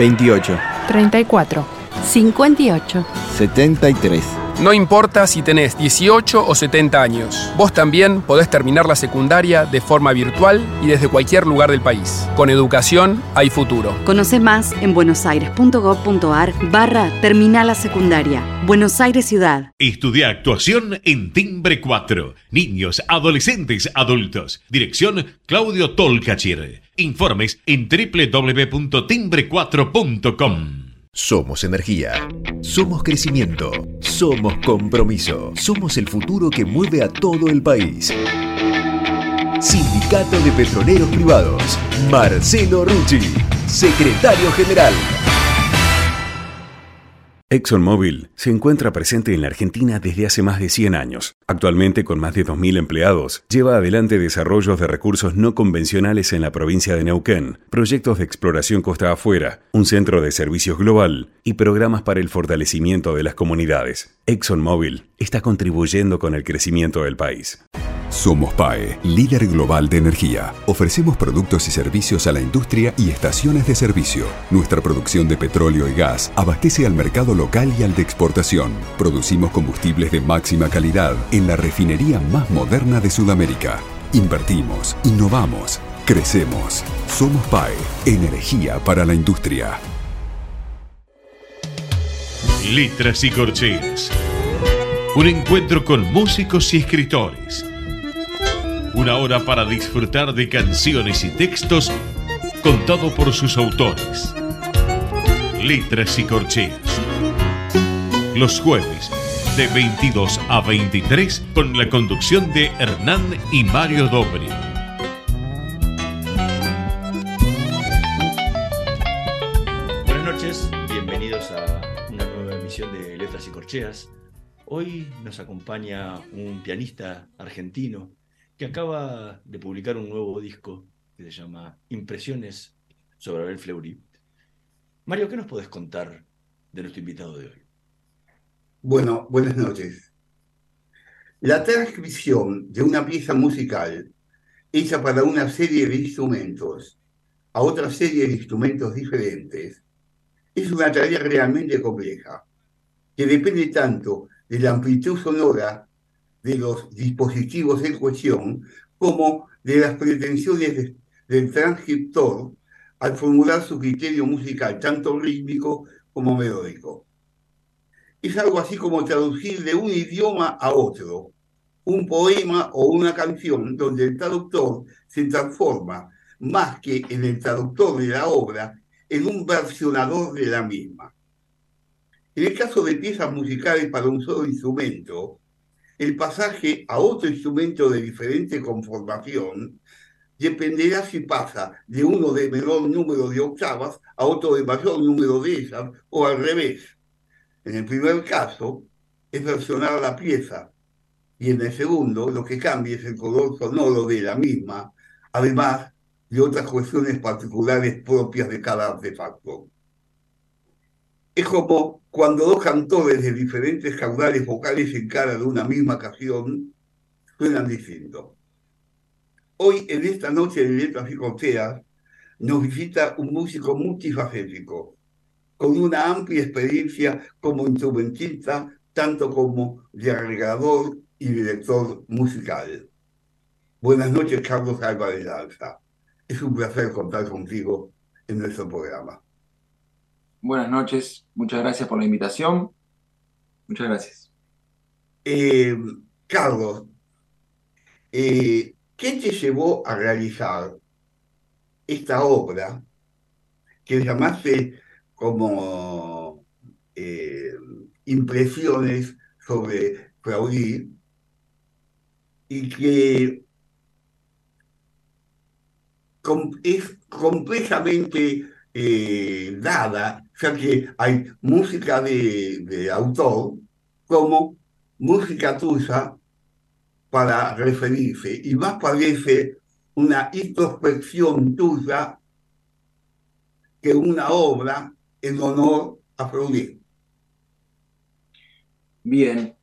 28. 34. 58. 73. No importa si tenés 18 o 70 años, vos también podés terminar la secundaria de forma virtual y desde cualquier lugar del país. Con educación hay futuro. Conoce más en buenosaires.gov.ar barra Terminal la Secundaria. Buenos Aires Ciudad. Estudia actuación en Timbre 4. Niños, adolescentes, adultos. Dirección Claudio Tolcachir. Informes en www.timbre4.com. Somos energía. Somos crecimiento. Somos compromiso. Somos el futuro que mueve a todo el país. Sindicato de Petroleros Privados. Marcelo Rucci, secretario general. ExxonMobil se encuentra presente en la Argentina desde hace más de 100 años. Actualmente, con más de 2.000 empleados, lleva adelante desarrollos de recursos no convencionales en la provincia de Neuquén, proyectos de exploración costa afuera, un centro de servicios global y programas para el fortalecimiento de las comunidades. ExxonMobil está contribuyendo con el crecimiento del país. Somos PAE, líder global de energía. Ofrecemos productos y servicios a la industria y estaciones de servicio. Nuestra producción de petróleo y gas abastece al mercado local y al de exportación. Producimos combustibles de máxima calidad en la refinería más moderna de Sudamérica. Invertimos, innovamos, crecemos. Somos PAE, energía para la industria. Letras y corcheas. Un encuentro con músicos y escritores una hora para disfrutar de canciones y textos contado por sus autores. Letras y corcheas. Los jueves de 22 a 23 con la conducción de Hernán y Mario Dobri. Buenas noches, bienvenidos a una nueva emisión de Letras y Corcheas. Hoy nos acompaña un pianista argentino que acaba de publicar un nuevo disco que se llama Impresiones sobre Abel Fleury. Mario, ¿qué nos podés contar de nuestro invitado de hoy? Bueno, buenas noches. La transcripción de una pieza musical hecha para una serie de instrumentos a otra serie de instrumentos diferentes es una tarea realmente compleja, que depende tanto de la amplitud sonora de los dispositivos en cuestión como de las pretensiones del transcriptor al formular su criterio musical, tanto rítmico como melódico. Es algo así como traducir de un idioma a otro un poema o una canción donde el traductor se transforma más que en el traductor de la obra, en un versionador de la misma. En el caso de piezas musicales para un solo instrumento, el pasaje a otro instrumento de diferente conformación dependerá si pasa de uno de menor número de octavas a otro de mayor número de ellas o al revés. En el primer caso es versionar la pieza y en el segundo lo que cambia es el color sonoro de la misma, además de otras cuestiones particulares propias de cada artefacto. Es como cuando dos cantores de diferentes caudales vocales en cara de una misma canción suenan distinto. Hoy, en esta noche de letras y corteas, nos visita un músico multifacético, con una amplia experiencia como instrumentista, tanto como de agregador y director musical. Buenas noches, Carlos Álvarez Alza. Es un placer contar contigo en nuestro programa. Buenas noches, muchas gracias por la invitación. Muchas gracias. Eh, Carlos, eh, ¿qué te llevó a realizar esta obra que llamaste como eh, impresiones sobre Claudí y que es completamente dada ya que hay música de, autor como música tuya para referirse y más parece una introspección tuya que una obra en honor a Freud. Bien.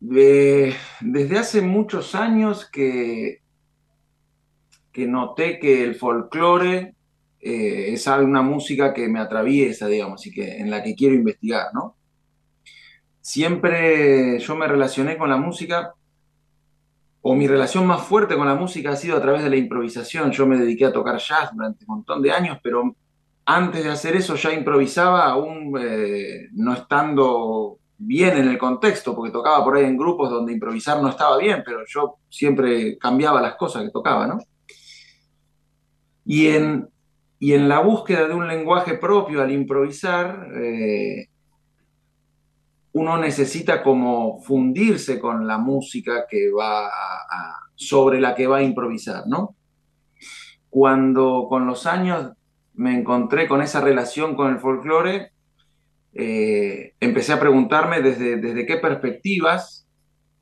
desde hace muchos años que, que noté que el folclore eh, es una música que me atraviesa, digamos, y que, en la que quiero investigar, ¿no? Siempre yo me relacioné con la música, o mi relación más fuerte con la música ha sido a través de la improvisación. Yo me dediqué a tocar jazz durante un montón de años, pero antes de hacer eso ya improvisaba, aún eh, no estando bien en el contexto, porque tocaba por ahí en grupos donde improvisar no estaba bien, pero yo siempre cambiaba las cosas que tocaba, ¿no? Y en, y en la búsqueda de un lenguaje propio al improvisar, eh, uno necesita como fundirse con la música que va sobre la que va a improvisar, ¿no? Cuando con los años me encontré con esa relación con el folclore, eh, empecé a preguntarme desde, desde qué perspectivas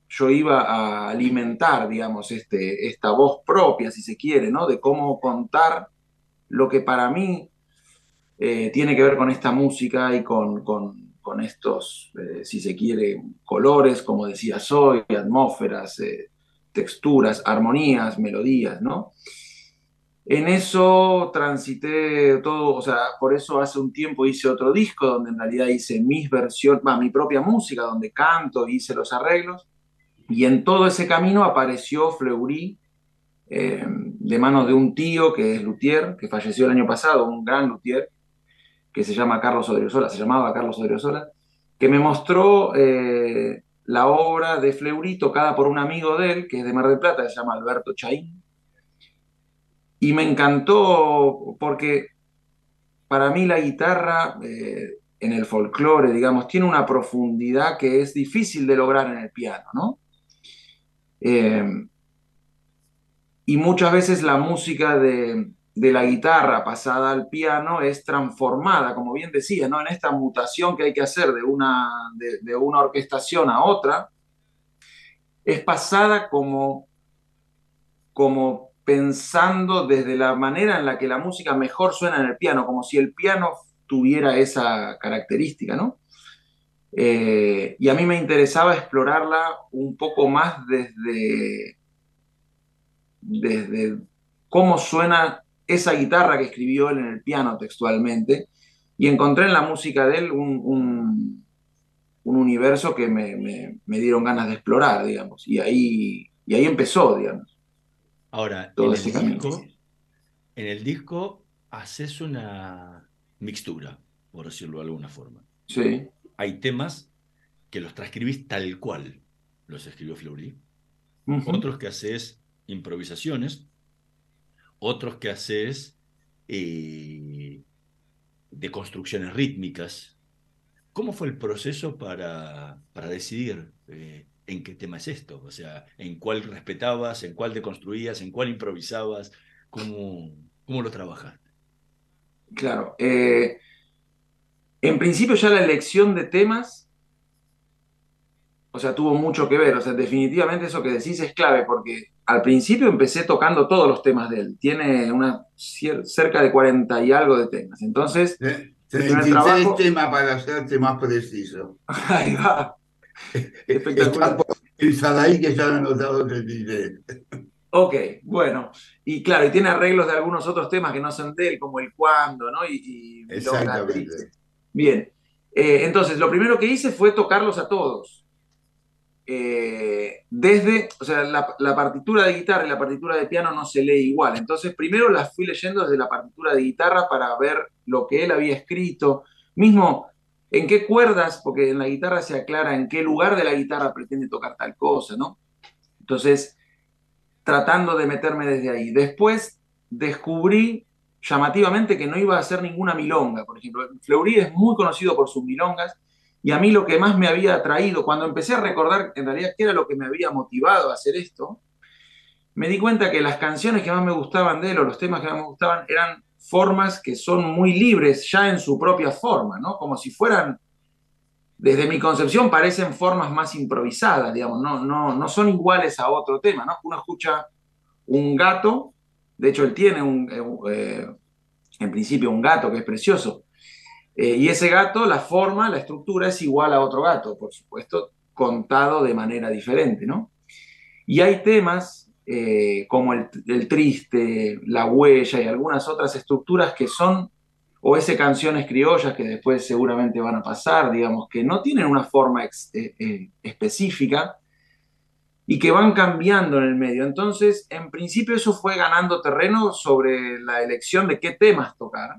yo iba a alimentar, digamos, este, esta voz propia, si se quiere, ¿no? De cómo contar lo que para mí eh, tiene que ver con esta música y con, estos, eh, si se quiere, colores, como decía Soy, atmósferas, texturas, armonías, melodías, ¿no? En eso transité todo, o sea, por eso hace un tiempo hice otro disco donde en realidad hice mis versiones, mi propia música, donde canto, hice los arreglos. Y en todo ese camino apareció Fleury, eh, de manos de un tío que es luthier, que falleció el año pasado, un gran luthier, que se llama Carlos Odriozola, se llamaba Carlos Odriozola, que me mostró eh, la obra de Fleury tocada por un amigo de él, que es de Mar del Plata, que se llama Alberto Chaín y me encantó porque para mí la guitarra eh, en el folclore, digamos, tiene una profundidad que es difícil de lograr en el piano, ¿no? Y muchas veces la música de, la guitarra pasada al piano es transformada, como bien decía, ¿no? En esta mutación que hay que hacer de una, de una orquestación a otra, es pasada como, como pensando desde la manera en la que la música mejor suena en el piano, como si el piano tuviera esa característica, ¿no? Eh, y a mí me interesaba explorarla un poco más desde, desde cómo suena esa guitarra que escribió él en el piano textualmente, y encontré en la música de él un, universo que me, dieron ganas de explorar, digamos, y ahí, y ahí empezó, digamos. Ahora, en, el disco, en el disco haces una mixtura, por decirlo de alguna forma. Sí. Hay temas que los transcribís tal cual los escribió Fleury, otros que haces improvisaciones, otros que haces eh, de construcciones rítmicas. ¿Cómo fue el proceso para, para decidir eh, en qué tema es esto, o sea, en cuál respetabas, en cuál deconstruías, en cuál improvisabas, cómo, cómo lo trabajaste. Claro, eh, en principio ya la elección de temas, o sea, tuvo mucho que ver, o sea, definitivamente eso que decís es clave, porque al principio empecé tocando todos los temas de él, tiene una cerca de 40 y algo de temas, entonces... el trabajo... tema para hacerte más preciso. Ahí va. Espectacular. Ahí que ya han notado Ok, bueno. Y claro, y tiene arreglos de algunos otros temas que no son de él, como el cuándo, ¿no? Y, Exactamente. Bien. Eh, entonces, lo primero que hice fue tocarlos a todos. Eh, desde, o sea, la, partitura de guitarra y la partitura de piano no se lee igual. Entonces, primero las fui leyendo desde la partitura de guitarra para ver lo que él había escrito. Mismo en qué cuerdas, porque en la guitarra se aclara en qué lugar de la guitarra pretende tocar tal cosa, ¿no? Entonces, tratando de meterme desde ahí. Después descubrí llamativamente que no iba a hacer ninguna milonga, por ejemplo. Fleury es muy conocido por sus milongas y a mí lo que más me había atraído, cuando empecé a recordar en realidad qué era lo que me había motivado a hacer esto, me di cuenta que las canciones que más me gustaban de él o los temas que más me gustaban eran formas que son muy libres ya en su propia forma, ¿no? Como si fueran, desde mi concepción, parecen formas más improvisadas, digamos, no, no, no son iguales a otro tema, ¿no? Uno escucha un gato, de hecho él tiene un, eh, eh, en principio un gato que es precioso, eh, y ese gato, la forma, la estructura es igual a otro gato, por supuesto, contado de manera diferente, ¿no? Y hay temas eh, como el, triste, la huella y algunas otras estructuras que son, o ese canciones criollas que después seguramente van a pasar, digamos, que no tienen una forma eh, específica y que van cambiando en el medio. Entonces, en principio eso fue ganando terreno sobre la elección de qué temas tocar.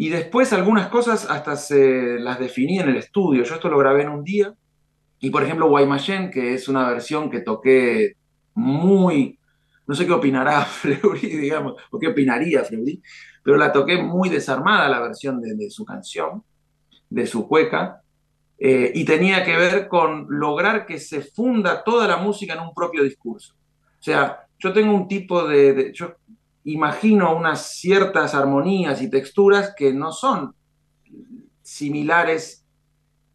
Y después algunas cosas hasta se las definí en el estudio. Yo esto lo grabé en un día. Y por ejemplo, Guaymallén, que es una versión que toqué muy, no sé qué opinará Fleury, digamos, o qué opinaría Fleury, pero la toqué muy desarmada la versión de, su canción, de su cueca, eh, y tenía que ver con lograr que se funda toda la música en un propio discurso. O sea, yo tengo un tipo de, imagino unas ciertas armonías y texturas que no son similares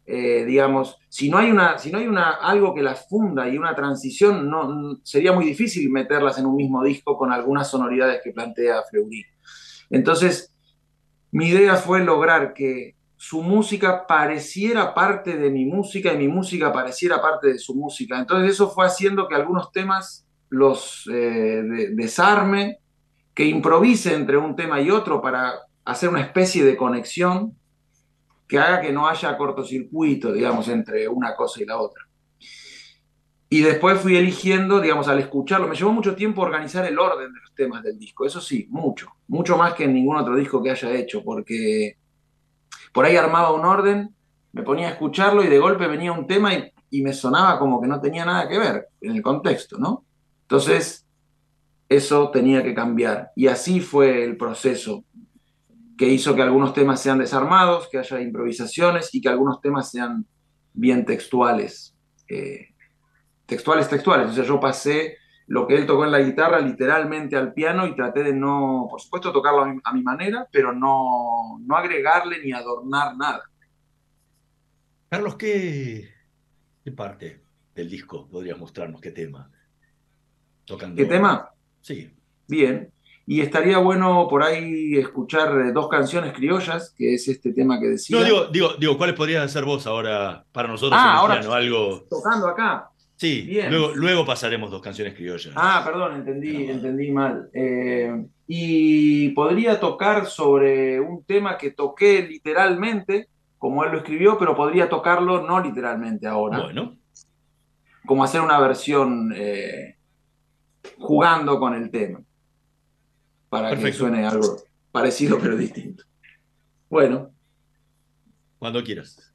eh, digamos, si no hay, una, si no hay una, algo que las funda y una transición, no, sería muy difícil meterlas en un mismo disco con algunas sonoridades que plantea Fleury. Entonces, mi idea fue lograr que su música pareciera parte de mi música y mi música pareciera parte de su música. Entonces eso fue haciendo que algunos temas los eh, desarme, que improvise entre un tema y otro para hacer una especie de conexión que haga que no haya cortocircuito, digamos, entre una cosa y la otra. Y después fui eligiendo, digamos, al escucharlo, me llevó mucho tiempo organizar el orden de los temas del disco, eso sí, mucho, mucho más que en ningún otro disco que haya hecho, porque por ahí armaba un orden, me ponía a escucharlo y de golpe venía un tema y, me sonaba como que no tenía nada que ver en el contexto, ¿no? Entonces, eso tenía que cambiar. Y así fue el proceso que hizo que algunos temas sean desarmados, que haya improvisaciones y que algunos temas sean bien textuales. Eh, textuales, textuales. O sea, yo pasé lo que él tocó en la guitarra literalmente al piano y traté de no, por supuesto, tocarlo a mi, manera, pero no, no, agregarle ni adornar nada. Carlos, ¿qué, ¿qué, parte del disco podrías mostrarnos? ¿Qué tema? Tocando... ¿Qué tema? Sí. Bien. Y estaría bueno por ahí escuchar eh, dos canciones criollas, que es este tema que decía. No, digo, digo, digo ¿cuáles podrías hacer vos ahora para nosotros ah, ahora algo. Tocando acá. Sí, Luego, luego pasaremos dos canciones criollas. Ah, perdón, entendí, entendí mal. Eh, y podría tocar sobre un tema que toqué literalmente, como él lo escribió, pero podría tocarlo no literalmente ahora. Bueno. Como hacer una versión eh, jugando con el tema para que suene algo parecido pero distinto. Bueno. Cuando quieras.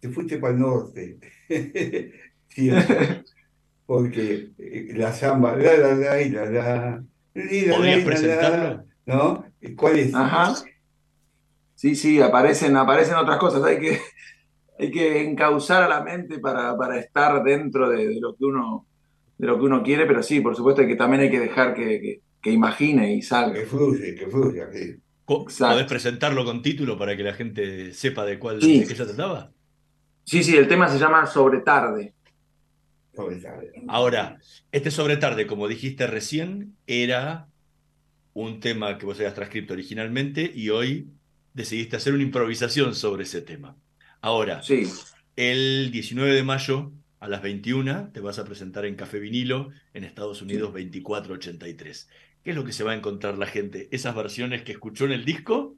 Te fuiste para el norte. porque eh, la samba, la, la, la, la, la, ¿Podrías presentarlo? ¿No? ¿Cuál es? Ajá. Sí, sí, aparecen, aparecen otras cosas. Hay que, hay que encauzar a la mente para, para estar dentro de, lo que uno, de lo que uno quiere, pero sí, por supuesto que también hay que dejar que, que, imagine y salga. Que fluye, que fluya. Sí. ¿Podés presentarlo con título para que la gente sepa de cuál de qué se trataba? Sí, sí, el tema se llama Sobre tarde. Ahora, este Sobre tarde, como dijiste recién, era un tema que vos habías transcrito originalmente y hoy decidiste hacer una improvisación sobre ese tema. Ahora, sí. el 19 de mayo a las 21 te vas a presentar en Café Vinilo en Estados Unidos 2483. ¿Qué es lo que se va a encontrar la gente? ¿Esas versiones que escuchó en el disco?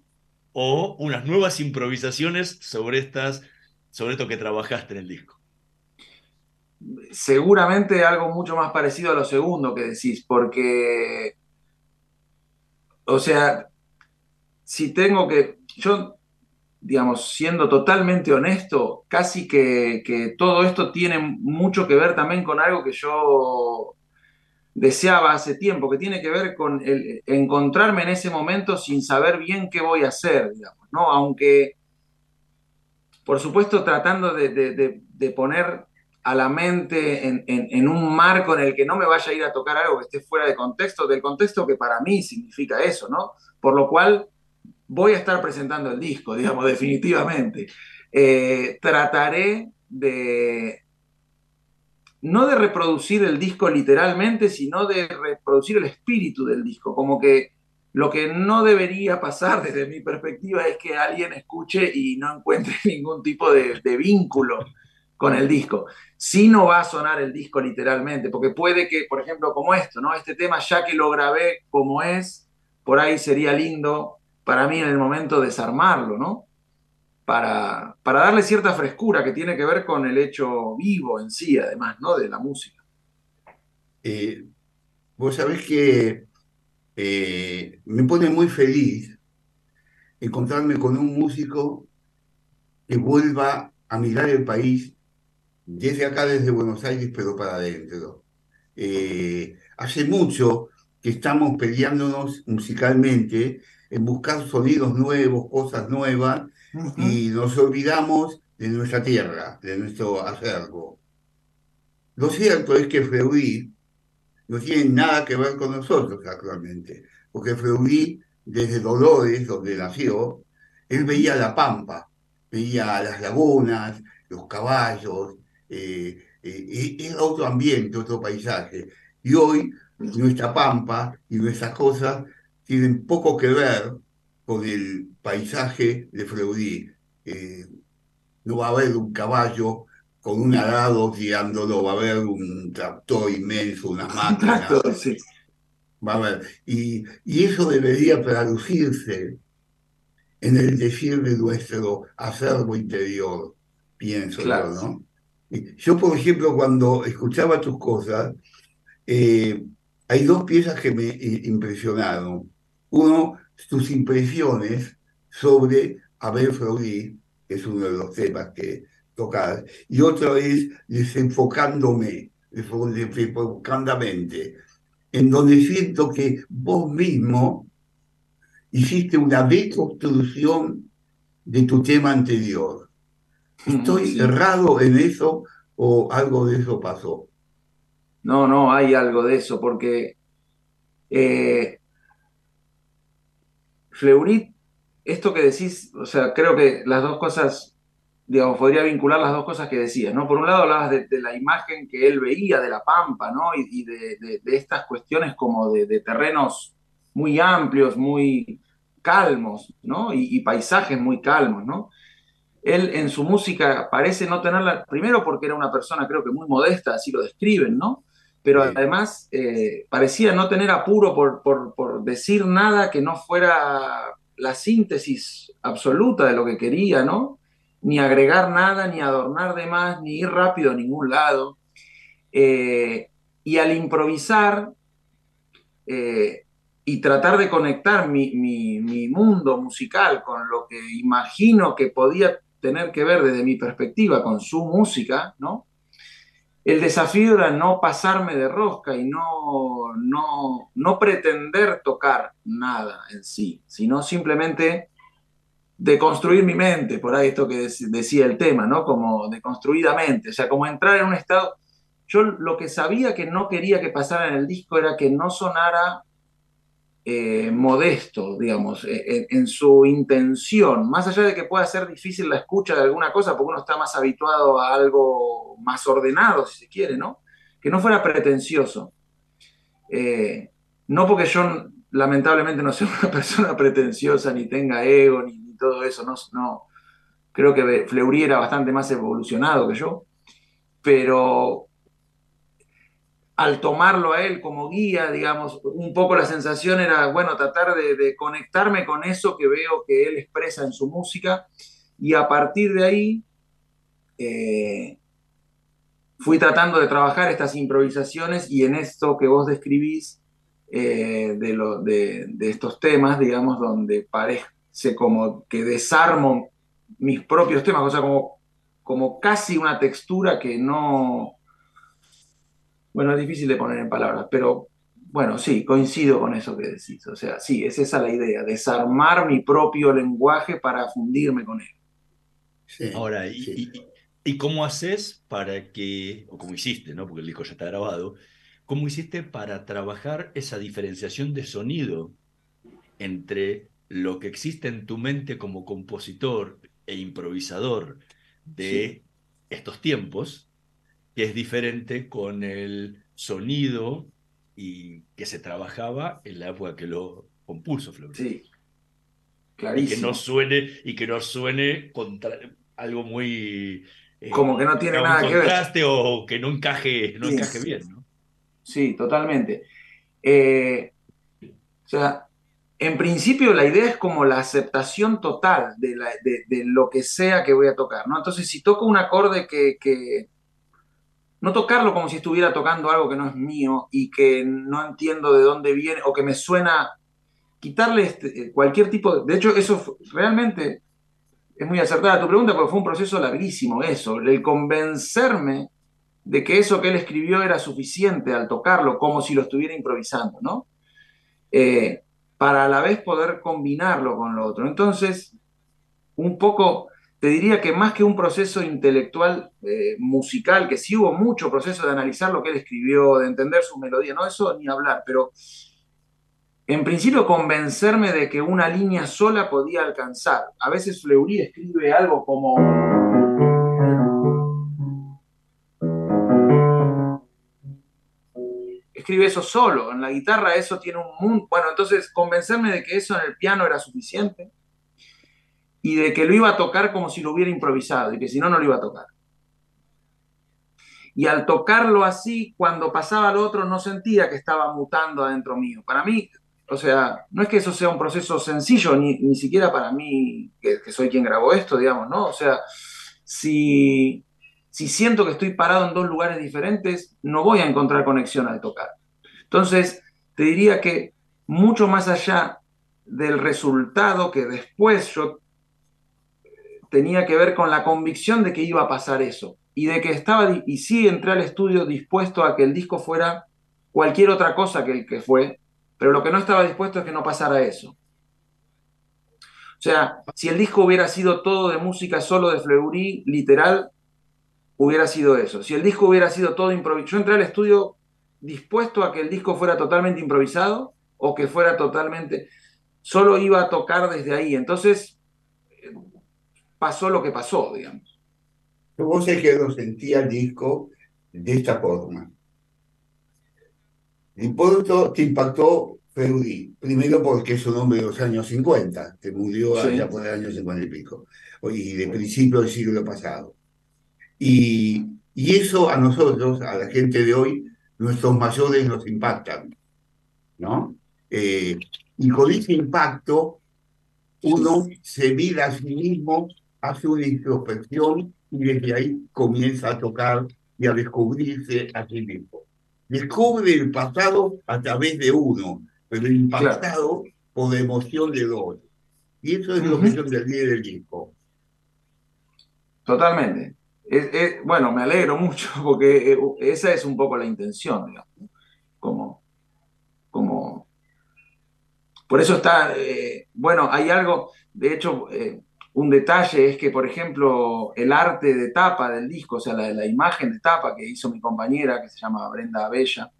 ¿O unas nuevas improvisaciones sobre, estas, sobre esto que trabajaste en el disco? Seguramente algo mucho más parecido a lo segundo que decís, porque, o sea, si tengo que, yo, digamos, siendo totalmente honesto, casi que, que todo esto tiene mucho que ver también con algo que yo deseaba hace tiempo, que tiene que ver con encontrarme en ese momento sin saber bien qué voy a hacer, digamos, ¿no? Aunque, por supuesto, tratando de, poner a la mente en, un marco en el que no me vaya a ir a tocar algo que esté fuera de contexto, del contexto que para mí significa eso, ¿no? Por lo cual voy a estar presentando el disco, digamos, definitivamente. Eh, trataré de, no de reproducir el disco literalmente, sino de reproducir el espíritu del disco. Como que lo que no debería pasar desde mi perspectiva es que alguien escuche y no encuentre ningún tipo de, vínculo con el disco. Si no va a sonar el disco literalmente, porque puede que, por ejemplo, como esto, ¿no? Este tema, ya que lo grabé como es, por ahí sería lindo para mí en el momento desarmarlo, ¿no? Para, para darle cierta frescura que tiene que ver con el hecho vivo en sí, además, ¿no? De la música. Eh, vos sabés que eh, me pone muy feliz encontrarme con un músico que vuelva a mirar el país desde acá, desde Buenos Aires, pero para adentro. Eh, hace mucho que estamos peleándonos musicalmente en buscar sonidos nuevos, cosas nuevas, y nos olvidamos de nuestra tierra, de nuestro acervo. Lo cierto es que Freudí no tiene nada que ver con nosotros actualmente, porque Freudí, desde Dolores, donde nació, él veía la pampa, veía las lagunas, los caballos, eh, eh, era otro ambiente, otro paisaje. Y hoy nuestra pampa y nuestras cosas tienen poco que ver con el paisaje de Freudí. Eh, no va a haber un caballo con un arado guiándolo, va a haber un tractor inmenso, una máquina. Va a haber. Y, y eso debería traducirse en el decir de nuestro acervo interior, pienso yo, ¿no? Yo, por ejemplo, cuando escuchaba tus cosas, eh, hay dos piezas que me impresionaron. Uno, tus impresiones sobre Abel Freudí, que es uno de los temas que tocas, y otra vez desenfocándome, desenfocadamente, en donde siento que vos mismo hiciste una deconstrucción de tu tema anterior. ¿Estoy errado en eso o algo de eso pasó? No, no, hay algo de eso, porque eh, Fleurit, esto que decís, o sea, creo que las dos cosas, digamos, podría vincular las dos cosas que decías, ¿no? Por un lado hablabas de, la imagen que él veía de la Pampa, ¿no? Y, de, estas cuestiones como de, terrenos muy amplios, muy calmos, ¿no? Y, y, paisajes muy calmos, ¿no? Él en su música parece no tenerla, primero porque era una persona creo que muy modesta, así lo describen, ¿no? Pero además eh, parecía no tener apuro por, por, decir nada que no fuera la síntesis absoluta de lo que quería, ¿no? Ni agregar nada, ni adornar de más, ni ir rápido a ningún lado. Eh, y al improvisar eh, y tratar de conectar mi, mi, mundo musical con lo que imagino que podía tener que ver desde mi perspectiva con su música, ¿no? El desafío era no pasarme de rosca y no, no, no pretender tocar nada en sí, sino simplemente deconstruir mi mente, por ahí esto que decía el tema, ¿no? Como deconstruidamente, o sea, como entrar en un estado... Yo lo que sabía que no quería que pasara en el disco era que no sonara eh, modesto, digamos, eh, en, su intención, más allá de que pueda ser difícil la escucha de alguna cosa, porque uno está más habituado a algo más ordenado, si se quiere, ¿no? Que no fuera pretencioso. Eh, no porque yo lamentablemente no sea una persona pretenciosa, ni tenga ego, ni, todo eso, no. Creo que Fleury era bastante más evolucionado que yo, pero al tomarlo a él como guía, digamos, un poco la sensación era, bueno, tratar de, conectarme con eso que veo que él expresa en su música y a partir de ahí eh, fui tratando de trabajar estas improvisaciones y en esto que vos describís eh, de, de, estos temas, digamos, donde parece como que desarmo mis propios temas, o sea, como, como casi una textura que no bueno, es difícil de poner en palabras, pero bueno, sí, coincido con eso que decís. O sea, sí, es esa la idea, desarmar mi propio lenguaje para fundirme con él. Ahora, y, cómo haces para que, o cómo hiciste, ¿no? Porque el disco ya está grabado, ¿cómo hiciste para trabajar esa diferenciación de sonido entre lo que existe en tu mente como compositor e improvisador de estos tiempos que es diferente con el sonido y que se trabajaba en la época que lo compuso Flores. Sí, clarísimo. Y que no suene, y que no suene contra, algo muy... Eh, Como que no tiene nada que ver. O que no encaje, no encaje bien, ¿no? Sí, totalmente. Eh, o sea, en principio la idea es como la aceptación total de, de, lo que sea que voy a tocar, ¿no? Entonces, si toco un acorde que, que, no tocarlo como si estuviera tocando algo que no es mío y que no entiendo de dónde viene o que me suena, quitarle este, eh, cualquier tipo de... De hecho, eso realmente es muy acertada tu pregunta porque fue un proceso larguísimo eso, el convencerme de que eso que él escribió era suficiente al tocarlo como si lo estuviera improvisando, ¿no? Eh, para a la vez poder combinarlo con lo otro. Entonces, un poco te diría que más que un proceso intelectual eh, musical, que sí hubo mucho proceso de analizar lo que él escribió, de entender su melodía, no eso ni hablar, pero en principio convencerme de que una línea sola podía alcanzar. A veces Fleury escribe algo como... Escribe eso solo, en la guitarra eso tiene un mundo... Bueno, entonces convencerme de que eso en el piano era suficiente y de que lo iba a tocar como si lo hubiera improvisado y que si no, no lo iba a tocar. Y al tocarlo así, cuando pasaba al otro, no sentía que estaba mutando adentro mío. Para mí, o sea, no es que eso sea un proceso sencillo, ni, ni siquiera para mí, que, soy quien grabó esto, digamos, ¿no? O sea, si, si siento que estoy parado en dos lugares diferentes, no voy a encontrar conexión al tocar. Entonces, te diría que mucho más allá del resultado que después yo tenía que ver con la convicción de que iba a pasar eso y de que estaba, y sí entré al estudio dispuesto a que el disco fuera cualquier otra cosa que el que fue, pero lo que no estaba dispuesto es que no pasara eso. O sea, si el disco hubiera sido todo de música solo de Fleury, literal, hubiera sido eso. Si el disco hubiera sido todo improvisado, yo entré al estudio dispuesto a que el disco fuera totalmente improvisado o que fuera totalmente, solo iba a tocar desde ahí. Entonces, pasó lo que pasó, digamos. Vos es que lo sentía el disco de esta forma. Eso te impactó Ferudi, primero porque es un hombre de los años 50, que murió allá por el año 50 y pico, y de principio del siglo pasado. Y, y eso a nosotros, a la gente de hoy, nuestros mayores nos impactan, ¿no? Eh, y con ese impacto, uno se mira a sí mismo, hace una introspección y desde ahí comienza a tocar y a descubrirse a sí mismo. Descubre el pasado a través de uno, pero impactado por la emoción de dos. Y eso es lo que yo entendí del disco. Totalmente. bueno, me alegro mucho porque eh, esa es un poco la intención, digamos. Como, como... Por eso está, eh, bueno, hay algo, de hecho, eh, un detalle es que, por ejemplo, el arte de tapa del disco, o sea, la, imagen de tapa que hizo mi compañera, que se llama Brenda Bella,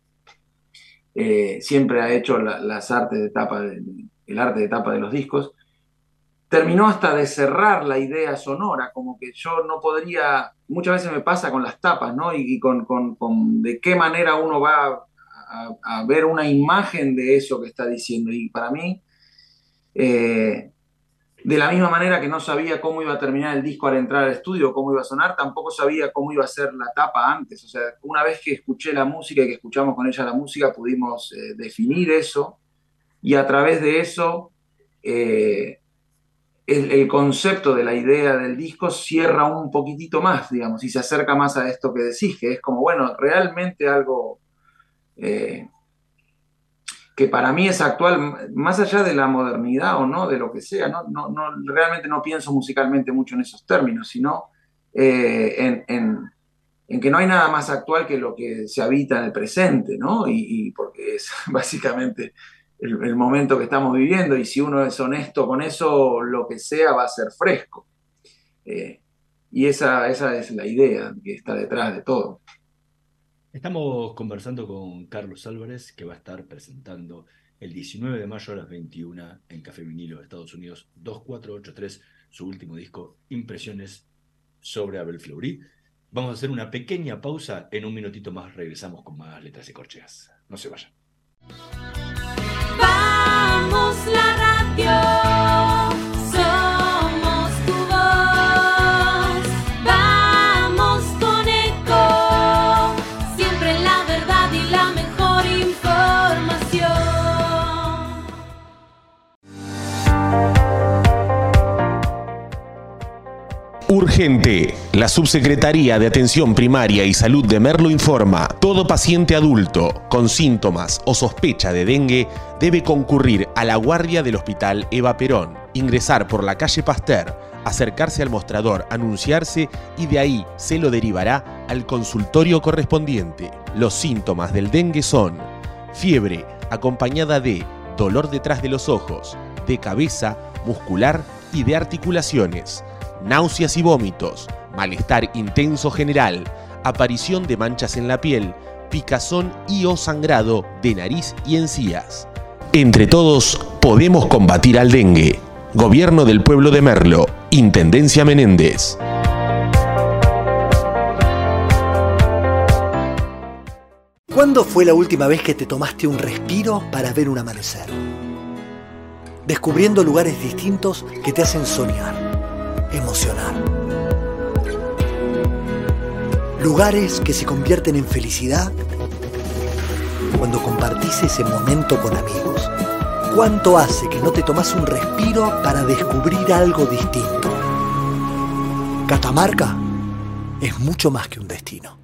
eh, siempre ha hecho las artes de tapa, el arte de tapa de los discos, terminó hasta de cerrar la idea sonora, como que yo no podría, muchas veces me pasa con las tapas, ¿no? Y, con, de qué manera uno va a, ver una imagen de eso que está diciendo. Y para mí, eh, de la misma manera que no sabía cómo iba a terminar el disco al entrar al estudio, cómo iba a sonar, tampoco sabía cómo iba a ser la tapa antes. O sea, una vez que escuché la música y que escuchamos con ella la música, pudimos eh, definir eso y a través de eso eh, el, concepto de la idea del disco cierra un poquitito más, digamos, y se acerca más a esto que decís, que es como, bueno, realmente algo... Eh, que para mí es actual, más allá de la modernidad o no, de lo que sea, no, no, no realmente no pienso musicalmente mucho en esos términos, sino eh, en, que no hay nada más actual que lo que se habita en el presente, ¿no? Y, porque es básicamente el, momento que estamos viviendo y si uno es honesto con eso, lo que sea va a ser fresco. Eh, y esa, esa es la idea que está detrás de todo. Estamos conversando con Carlos Álvarez, que va a estar presentando el 19 de mayo a las 21 en Café Vinilo de Estados Unidos 2483, su último disco, Impresiones sobre Abel Fleury. Vamos a hacer una pequeña pausa, en un minutito más regresamos con más letras y corcheas. No se vayan. Vamos la Urgente. La Subsecretaría de Atención Primaria y Salud de Merlo informa, todo paciente adulto con síntomas o sospecha de dengue debe concurrir a la guardia del Hospital Eva Perón, ingresar por la calle Pasteur, acercarse al mostrador, anunciarse y de ahí se lo derivará al consultorio correspondiente. Los síntomas del dengue son fiebre acompañada de dolor detrás de los ojos, de cabeza, muscular y de articulaciones náuseas y vómitos, malestar intenso general, aparición de manchas en la piel, picazón y o sangrado de nariz y encías. Entre todos podemos combatir al dengue. Gobierno del Pueblo de Merlo, Intendencia Menéndez. ¿Cuándo fue la última vez que te tomaste un respiro para ver un amanecer? Descubriendo lugares distintos que te hacen soñar emocionar. Lugares que se convierten en felicidad cuando compartís ese momento con amigos. ¿Cuánto hace que no te tomas un respiro para descubrir algo distinto? Catamarca es mucho más que un destino.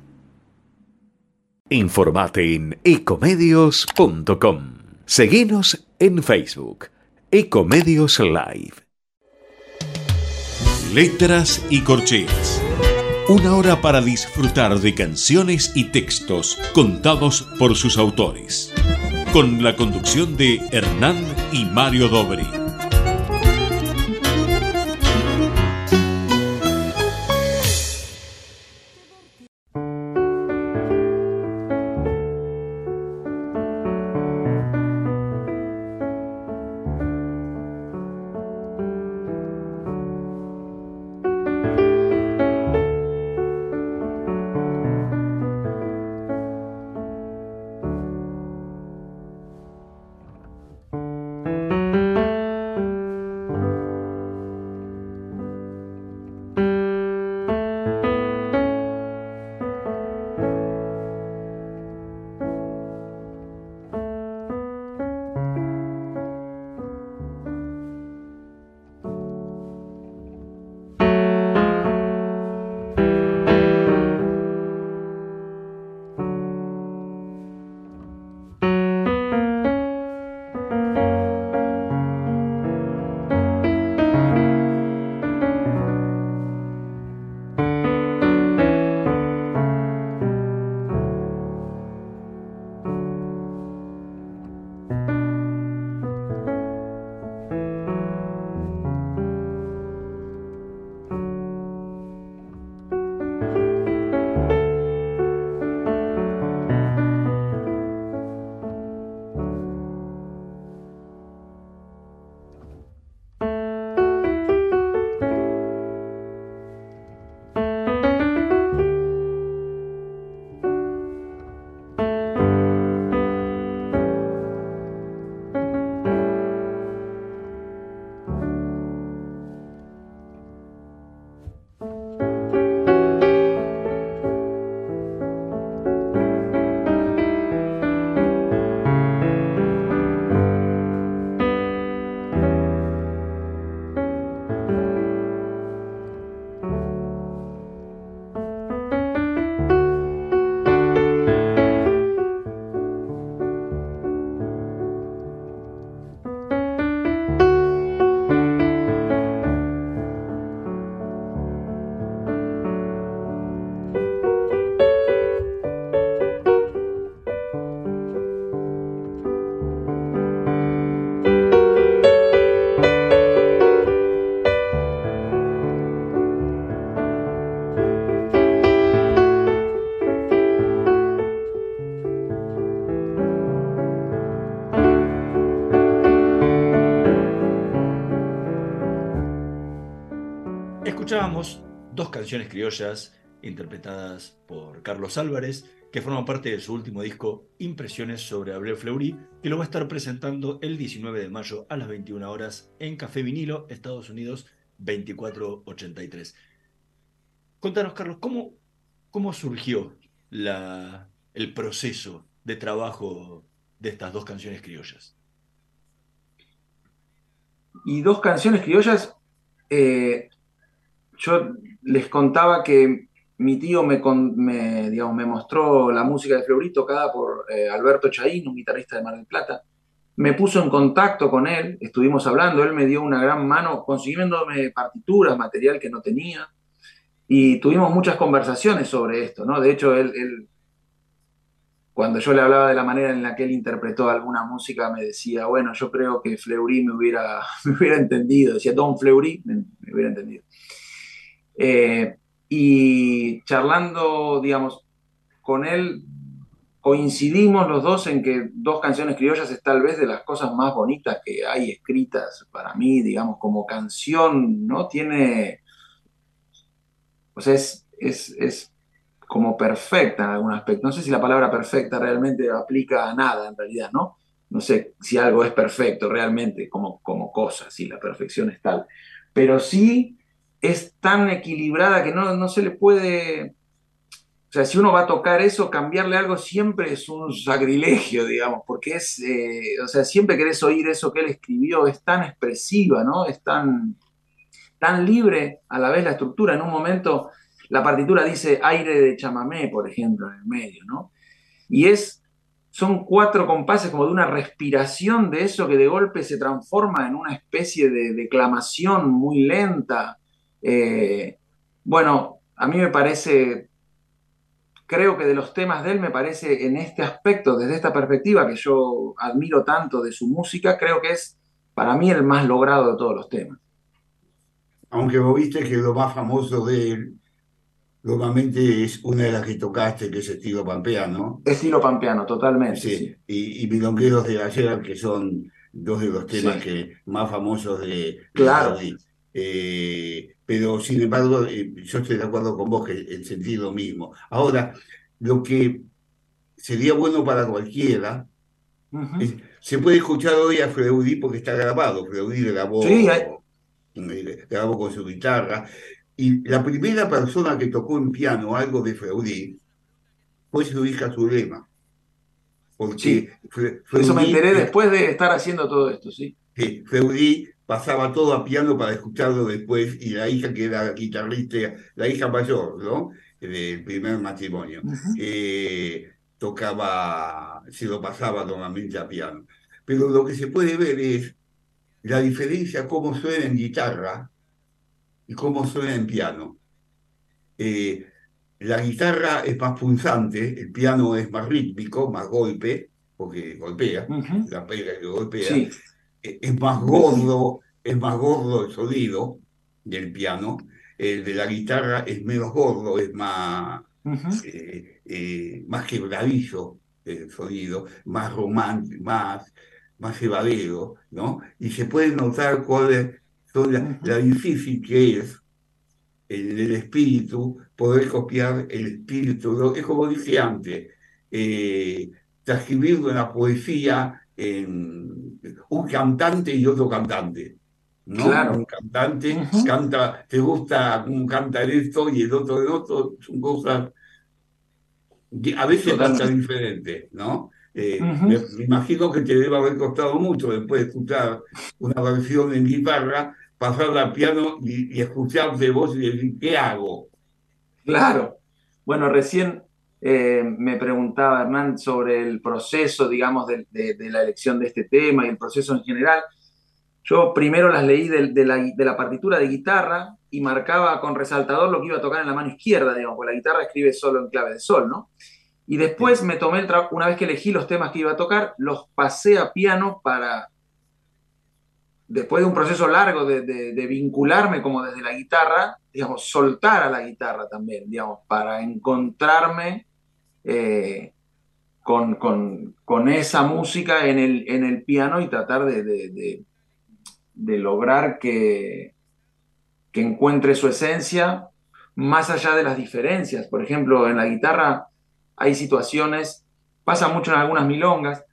Informate en ecomedios.com. Seguinos en Facebook. Ecomedios Live. Letras y corcheas. Una hora para disfrutar de canciones y textos contados por sus autores. Con la conducción de Hernán y Mario Dobri. Dos canciones criollas interpretadas por Carlos Álvarez, que forman parte de su último disco Impresiones sobre Abreu Fleury, que lo va a estar presentando el 19 de mayo a las 21 horas en Café Vinilo, Estados Unidos 2483. Contanos, Carlos, ¿cómo, cómo surgió la, el proceso de trabajo de estas dos canciones criollas? Y dos canciones criollas, eh, yo les contaba que mi tío me, me, digamos, me mostró la música de Fleury tocada por eh, Alberto Chaín, un guitarrista de Mar del Plata. Me puso en contacto con él, estuvimos hablando, él me dio una gran mano consiguiéndome partituras, material que no tenía, y tuvimos muchas conversaciones sobre esto, ¿no? De hecho, él, cuando yo le hablaba de la manera en la que él interpretó alguna música, me decía, bueno, yo creo que Fleury me hubiera, me hubiera entendido, decía Don Fleury, me, hubiera entendido. Eh, y charlando, digamos, con él, coincidimos los dos en que dos canciones criollas es tal vez de las cosas más bonitas que hay escritas para mí, digamos, como canción, ¿no? Tiene, o sea, es, es, es como perfecta en algún aspecto. No sé si la palabra perfecta realmente aplica a nada en realidad, ¿no? No sé si algo es perfecto realmente como, como cosa, si la perfección es tal. Pero sí es tan equilibrada que no, no se le puede... O sea, si uno va a tocar eso, cambiarle algo siempre es un sacrilegio, digamos, porque es, eh, o sea, siempre querés oír eso que él escribió, es tan expresiva, ¿no? Es tan, tan libre a la vez la estructura. En un momento la partitura dice aire de chamamé, por ejemplo, en el medio, ¿no? Y es, son cuatro compases como de una respiración de eso que de golpe se transforma en una especie de declamación muy lenta. Eh, bueno, a mí me parece, creo que de los temas de él me parece en este aspecto, desde esta perspectiva que yo admiro tanto de su música, creo que es para mí el más logrado de todos los temas. Aunque vos viste que lo más famoso de él Normalmente es una de las que tocaste, que es estilo pampeano. Estilo pampeano, totalmente. Sí, Y, y Milongueros de Gallega, que son dos de los temas que más famosos de Claro. Eh, pero sin embargo, eh, yo estoy de acuerdo con vos que el sentido mismo. Ahora, lo que sería bueno para cualquiera, se puede escuchar hoy a Freudi porque está grabado. Freudi grabó, sí, grabó con su guitarra. Y la primera persona que tocó en piano algo de Freudí fue su hija Zulema. Porque Eso me enteré después de estar haciendo todo esto, sí. Que Freudí pasaba todo a piano para escucharlo después y la hija que era guitarrista, la hija mayor, ¿no? Del primer matrimonio, eh, tocaba, se lo pasaba normalmente a piano. Pero lo que se puede ver es la diferencia cómo suena en guitarra y cómo suena en piano. Eh, la guitarra es más punzante, el piano es más rítmico, más golpe, porque golpea, la pega que golpea. Eh, es más gordo, es más gordo el sonido del piano. El de la guitarra es menos gordo, es más, eh, más quebradizo el sonido, más romántico, más, más ¿no? Y se puede notar cuál es la, difícil que es en el espíritu poder copiar el espíritu. Es como dije antes, eh, transcribir una poesía en un cantante y otro cantante. ¿no? Claro. Un cantante canta, te gusta un canta esto y el otro de otro, son cosas a veces bastante diferentes, ¿no? Eh, me, imagino que te debe haber costado mucho después de escuchar una versión en guitarra, pasar al piano y, escuchar de voz y decir, ¿qué hago? Claro. Bueno, recién eh, me preguntaba Hernán sobre el proceso, digamos, de, la elección de este tema y el proceso en general. Yo primero las leí de, la, partitura de guitarra y marcaba con resaltador lo que iba a tocar en la mano izquierda, digamos, porque la guitarra escribe solo en clave de sol, ¿no? Y después me tomé el una vez que elegí los temas que iba a tocar, los pasé a piano para después de un proceso largo de, vincularme como desde la guitarra, digamos, soltar a la guitarra también, digamos, para encontrarme eh, con, esa música en el, en el piano y tratar de, lograr que, que encuentre su esencia más allá de las diferencias. Por ejemplo, en la guitarra hay situaciones, pasa mucho en algunas milongas,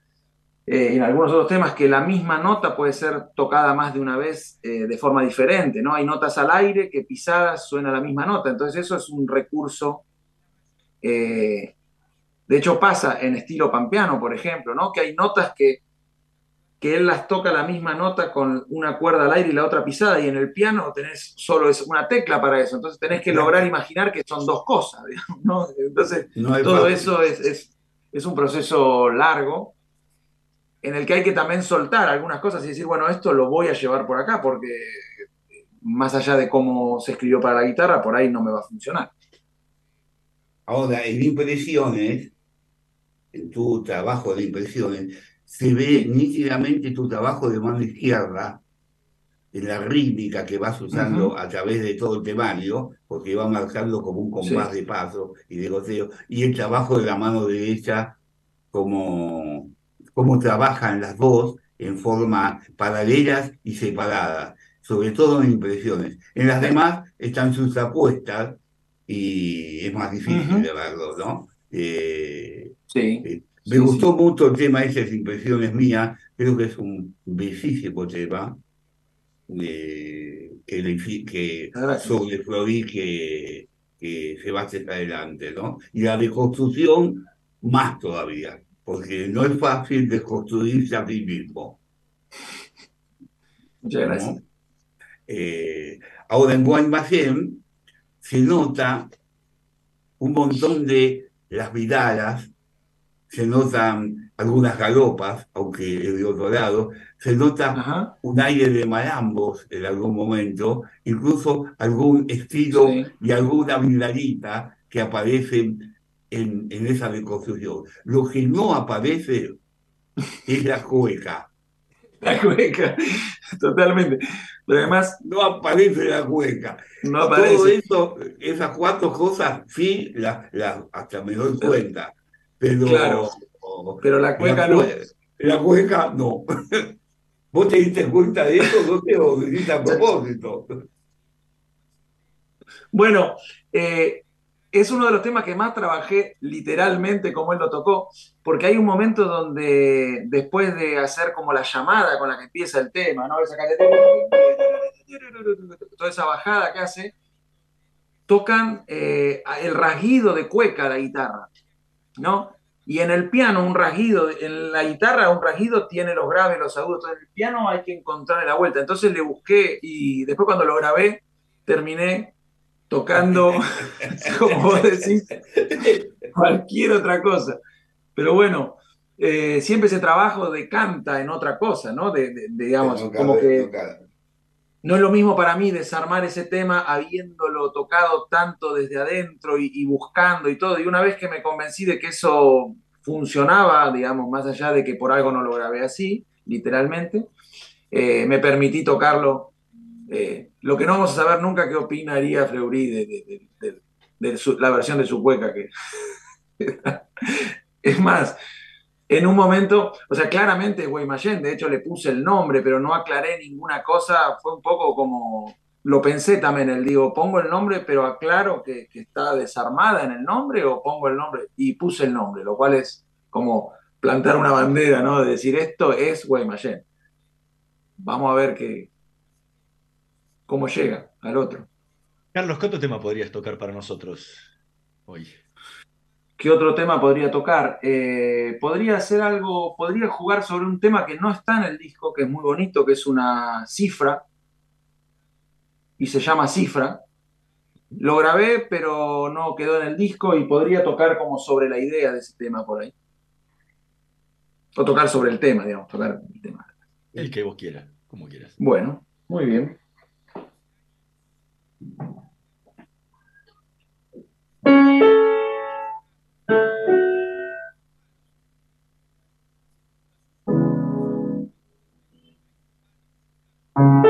eh, en algunos otros temas, que la misma nota puede ser tocada más de una vez eh, de forma diferente, ¿no? Hay notas al aire que pisadas suena la misma nota, entonces eso es un recurso. eh, de hecho pasa en estilo pampeano, por ejemplo, ¿no? Que hay notas que que él las toca la misma nota con una cuerda al aire y la otra pisada, y en el piano tenés solo es una tecla para eso, entonces tenés que lograr imaginar que son dos cosas, ¿no? Entonces, No todo eso es, es- es un proceso largo en el que hay que también soltar algunas cosas y decir, bueno, esto lo voy a llevar por acá, porque más allá de cómo se escribió para la guitarra, por ahí no me va a funcionar. Ahora, en impresiones, en tu trabajo de impresiones, se ve nítidamente tu trabajo de mano izquierda, en la rítmica que vas usando a través de todo el temario, porque va marcando como un compás Sí. de paso y de goteo, y el trabajo de la mano derecha, como, como trabajan las dos en forma paralelas y separadas, sobre todo en impresiones. En las demás están sus apuestas y es más difícil de verlo, ¿no? Eh, Sí. eh, me Sí, gustó sí. mucho el tema de esas impresiones mías, creo que es un bellísimo tema eh, que, le que sobre Flori que, que se va hacia adelante, ¿no? Y la reconstrucción más todavía, porque no es fácil desconstruirse a sí mismo. Muchas ¿no? gracias. Eh, ahora en Guaymallén se nota un montón de las vidalas, se notan algunas galopas, aunque es de otro lado, se nota Ajá. un aire de malambos en algún momento, incluso algún estilo Sí. y alguna vidalita que aparecen en, en esa reconstrucción. Lo que no aparece es la cueca. La cueca, totalmente. Pero además, No aparece la cueca. no Todo aparece. eso, esas cuatro cosas, sí, las las- hasta me doy cuenta. Pero, Claro. Pero la cueca la, no. la cueca no. ¿Vos te diste cuenta de eso? No te lo dijiste a propósito. Bueno, eh, es uno de los temas que más trabajé literalmente como él lo tocó, porque hay un momento donde después de hacer como la llamada con la que empieza el tema, ¿no? Esa toda esa bajada que hace, tocan eh, el rasguido de cueca la guitarra, ¿no? Y en el piano un rasguido, en la guitarra un rasguido tiene los graves, los agudos, en el piano hay que encontrarle la vuelta. Entonces le busqué y después cuando lo grabé terminé tocando, como vos decís, cualquier otra cosa. Pero bueno, eh, siempre ese trabajo decanta en otra cosa, ¿no? De, de- de, digamos, como que. No es lo mismo para mí desarmar ese tema habiéndolo tocado tanto desde adentro y, buscando y todo. Y una vez que me convencí de que eso funcionaba, digamos, más allá de que por algo no lo grabé así, literalmente, eh, me permití tocarlo. eh, lo que no vamos a saber nunca qué opinaría Fleury de su- la versión de su cueca. Que... es más, en un momento, o sea, claramente Guaymallén, de hecho le puse el nombre, pero no aclaré ninguna cosa, fue un poco como, lo pensé también, el digo, pongo el nombre, pero aclaro que, que está desarmada en el nombre o pongo el nombre y puse el nombre, lo cual es como plantar una bandera, ¿no? De decir, esto es Guaymallén. Vamos a ver qué, cómo llega al otro. Carlos, ¿qué otro tema podrías tocar para nosotros hoy? ¿Qué otro tema podría tocar? Eh, podría hacer algo, podría jugar sobre un tema que no está en el disco, que es muy bonito, que es una cifra, y se llama Cifra. Lo grabé, pero no quedó en el disco y podría tocar como sobre la idea de ese tema por ahí. O tocar sobre el tema, digamos, tocar el tema. El que vos quieras, como quieras. Bueno, muy bien. thank you.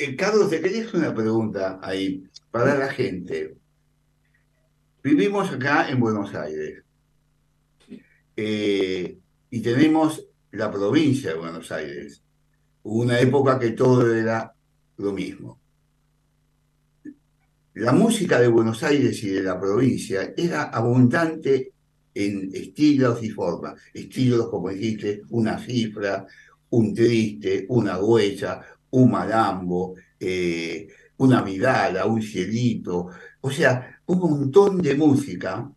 Eh, Carlos, te quería hacer una pregunta ahí para la gente. Vivimos acá en Buenos Aires eh, y tenemos la provincia de Buenos Aires. Una época que todo era lo mismo. La música de Buenos Aires y de la provincia era abundante en estilos y formas. Estilos, como dijiste, una cifra, un triste, una huella, un malambo, eh, una vidala, un cielito. O sea, un montón de música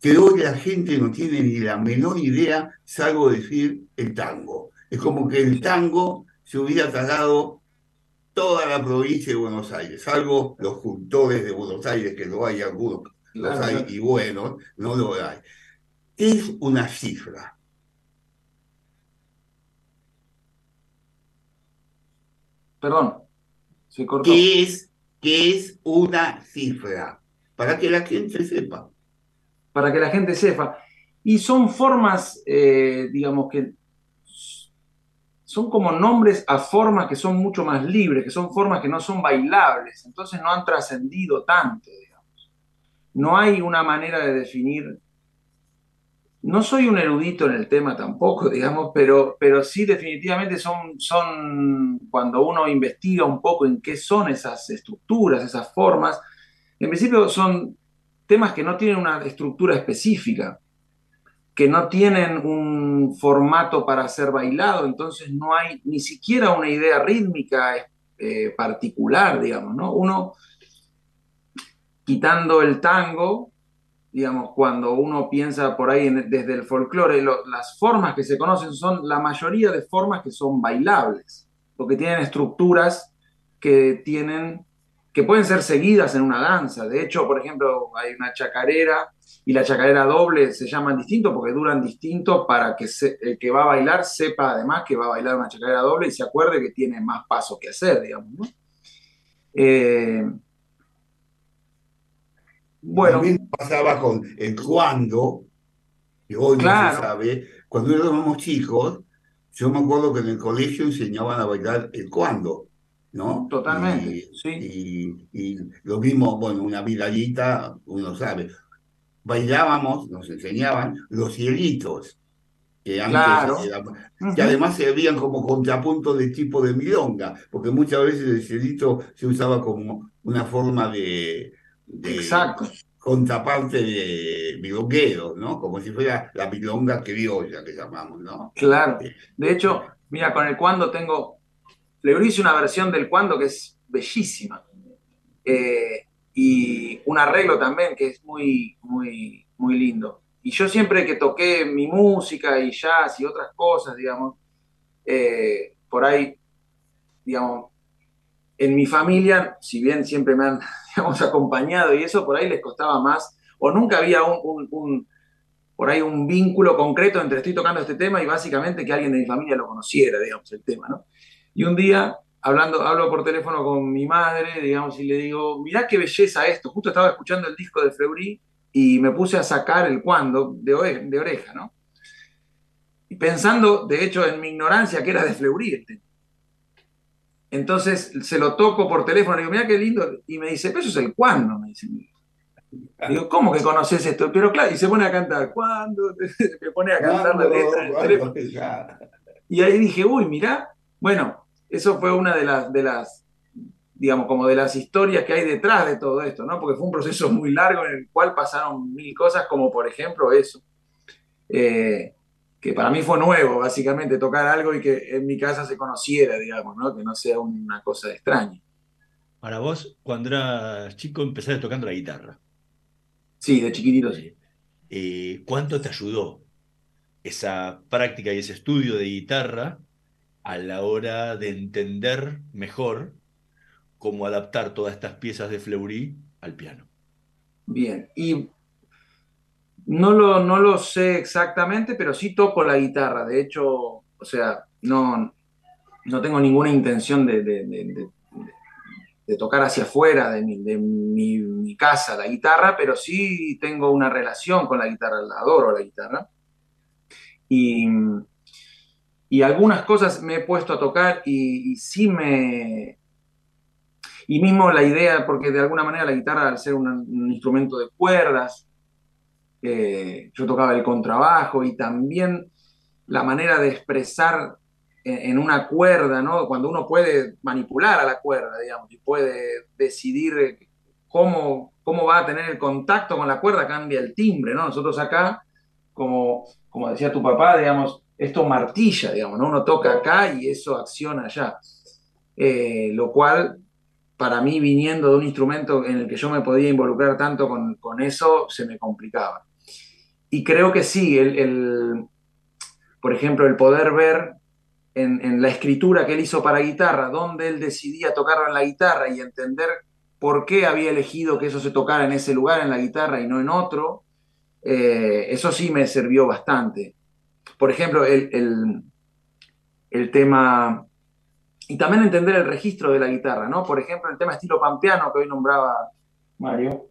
que hoy la gente no tiene ni la menor idea, salvo decir el tango. Es como que el tango se hubiera tragado toda la provincia de Buenos Aires, salvo los cultores de Buenos Aires, que no hay algunos, los Claro, hay claro. y buenos, no lo hay. ¿Qué es una cifra? Perdón, se cortó. ¿Qué es, qué es una cifra? Para que la gente sepa. para que la gente sepa. Y son formas, eh, digamos que son como nombres a formas que son mucho más libres, que son formas que no son bailables, entonces no han trascendido tanto, digamos. No hay una manera de definir. No soy un erudito en el tema tampoco, digamos, pero, pero sí definitivamente son, son, cuando uno investiga un poco en qué son esas estructuras, esas formas, en principio son temas que no tienen una estructura específica, que no tienen un formato para ser bailado, entonces no hay ni siquiera una idea rítmica eh, particular, digamos, ¿no? Uno, quitando el tango, digamos, cuando uno piensa por ahí en- desde el folclore, lo- las formas que se conocen son la mayoría de formas que son bailables, porque tienen estructuras que tienen que pueden ser seguidas en una danza. De hecho, por ejemplo, hay una chacarera y la chacarera doble se llaman distinto porque duran distinto para que se- el que va a bailar sepa además que va a bailar una chacarera doble y se acuerde que tiene más pasos que hacer, digamos, ¿no? Eh, bueno, También pasaba con el cuando, que hoy no Claro. se sabe. Cuando éramos chicos, yo me acuerdo que en el colegio enseñaban a bailar el cuando, ¿no? Totalmente, Y, sí. y, y lo mismo, bueno, una vidalita, uno sabe. Bailábamos, nos enseñaban los cielitos, que antes Claro. era- que además servían como contrapunto de tipo de milonga, porque muchas veces el cielito se usaba como una forma de, de Exacto. contraparte de milonguero, ¿no? Como si fuera la milonga criolla que llamamos, ¿no? Claro. De hecho, mira, con el cuando tengo. Le hice una versión del cuando que es bellísima. Eh, y un arreglo también que es muy, muy, muy lindo. Y yo siempre que toqué mi música y jazz y otras cosas, digamos, eh, por ahí, digamos, en mi familia, si bien siempre me han, acompañado y eso, por ahí les costaba más, o nunca había un, por ahí un vínculo concreto entre estoy tocando este tema y básicamente que alguien de mi familia lo conociera, digamos, el tema, ¿no? Y un día, hablando, hablo por teléfono con mi madre, digamos, y le digo, mirá qué belleza esto, justo estaba escuchando el disco de Fleury y me puse a sacar el cuando de, oreja, de oreja ¿no? Y pensando, de hecho, en mi ignorancia que era de Fleury este. Entonces se lo toco por teléfono, le digo, mira qué lindo, y me dice, pero eso es el cuando, me dice. Digo, ¿cómo que conoces esto? Pero claro, y se pone a cantar, ¿cuándo? Me pone a cantar la letra. Y ahí dije, uy, mirá, bueno, eso fue una de las, de las, digamos, como de las historias que hay detrás de todo esto, ¿no? Porque fue un proceso muy largo en el cual pasaron mil cosas, como por ejemplo eso. Eh, que para mí fue nuevo, básicamente, tocar algo y que en mi casa se conociera, digamos, ¿no? Que no sea una cosa extraña. Para vos, cuando eras chico, empezaste tocando la guitarra. Sí, de chiquitito sí. Eh, ¿Cuánto te ayudó esa práctica y ese estudio de guitarra a la hora de entender mejor cómo adaptar todas estas piezas de Fleury al piano? Bien, y no lo, no lo sé exactamente, pero sí toco la guitarra. De hecho, o sea, no, no tengo ninguna intención de, de tocar hacia afuera de, mi, mi, casa la guitarra, pero sí tengo una relación con la guitarra, la adoro la guitarra. Y, y algunas cosas me he puesto a tocar y, sí me... Y mismo la idea, porque de alguna manera la guitarra, al ser un, instrumento de cuerdas, eh, yo tocaba el contrabajo y también la manera de expresar en, una cuerda, ¿no? Cuando uno puede manipular a la cuerda, digamos, y puede decidir cómo, cómo va a tener el contacto con la cuerda, cambia el timbre, ¿no? Nosotros acá, como, como decía tu papá, digamos, esto martilla, digamos, ¿no? Uno toca acá y eso acciona allá. Eh, lo cual, para mí, viniendo de un instrumento en el que yo me podía involucrar tanto con, con eso, se me complicaba. Y creo que sí, el, el, por ejemplo, el poder ver en, la escritura que él hizo para guitarra, donde él decidía tocarlo en la guitarra y entender por qué había elegido que eso se tocara en ese lugar, en la guitarra y no en otro, eh, eso sí me sirvió bastante. Por ejemplo, el, el, tema, y también entender el registro de la guitarra, ¿no? Por ejemplo, el tema estilo pampeano que hoy nombraba Mario,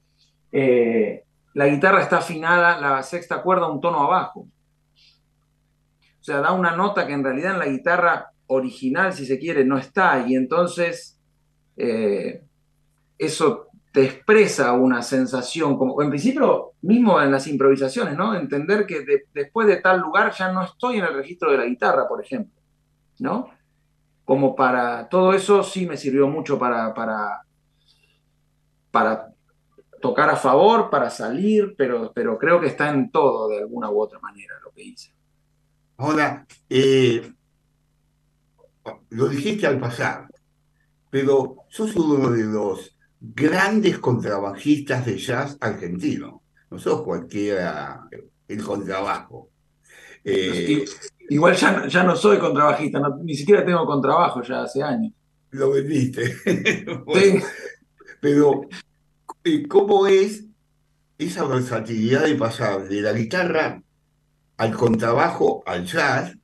eh, la guitarra está afinada, la sexta cuerda un tono abajo. O sea, da una nota que en realidad en la guitarra original, si se quiere, no está. Y entonces eh, eso te expresa una sensación, como en principio mismo en las improvisaciones, ¿no? Entender que después de tal lugar ya no estoy en el registro de la guitarra, por ejemplo, ¿no? Como para, todo eso sí me sirvió mucho para, para, para tocar a favor, para salir, pero, pero creo que está en todo de alguna u otra manera lo que hice. Ahora, eh, lo dijiste al pasar, pero sos uno de los grandes contrabajistas de jazz argentino. No sos cualquiera el contrabajo. Eh, igual ya, ya, no soy contrabajista, ni siquiera tengo contrabajo ya hace años. Lo vendiste. sí. Pero, eh, ¿cómo es esa versatilidad de pasar de la guitarra al contrabajo, al jazz,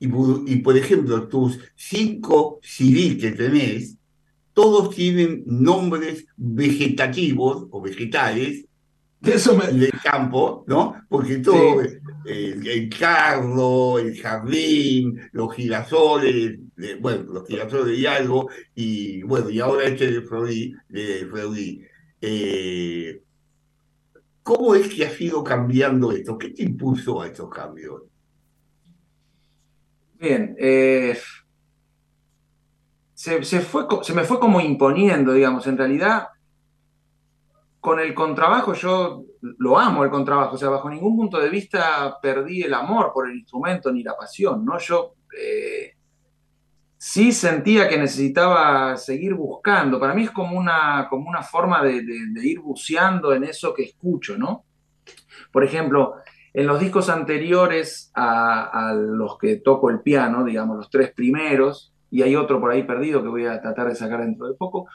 y, por ejemplo, tus cinco CD que tenés, todos tienen nombres vegetativos o vegetales Eso del campo, ¿no? Porque todo, el, cardo, el jardín, los girasoles, bueno, los girasoles de algo, y bueno, y ahora este de Freud, de eh, ¿Cómo es que ha ido cambiando esto? ¿Qué te impulsó a estos cambios? Bien, eh, se, fue, se me fue como imponiendo, digamos, en realidad con el contrabajo yo lo amo el contrabajo, o sea, bajo ningún punto de vista perdí el amor por el instrumento ni la pasión, ¿no? Yo eh, sí sentía que necesitaba seguir buscando. Para mí es como una, como una forma de, ir buceando en eso que escucho, ¿no? Por ejemplo, en los discos anteriores a, los que toco el piano, digamos, los tres primeros, y hay otro por ahí perdido que voy a tratar de sacar dentro de poco,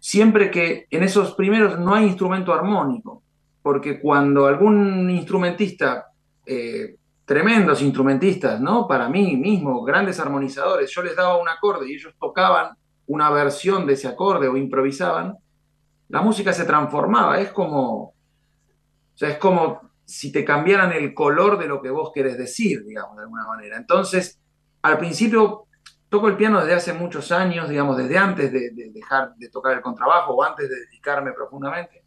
siempre que en esos primeros no hay instrumento armónico, porque cuando algún instrumentista eh, tremendos instrumentistas, ¿no? Para mí mismo, grandes armonizadores. Yo les daba un acorde y ellos tocaban una versión de ese acorde o improvisaban. La música se transformaba, es como, O sea, es como si te cambiaran el color de lo que vos querés decir, digamos, de alguna manera. Entonces, al principio toco el piano desde hace muchos años, digamos, desde antes de, dejar de tocar el contrabajo o antes de dedicarme profundamente.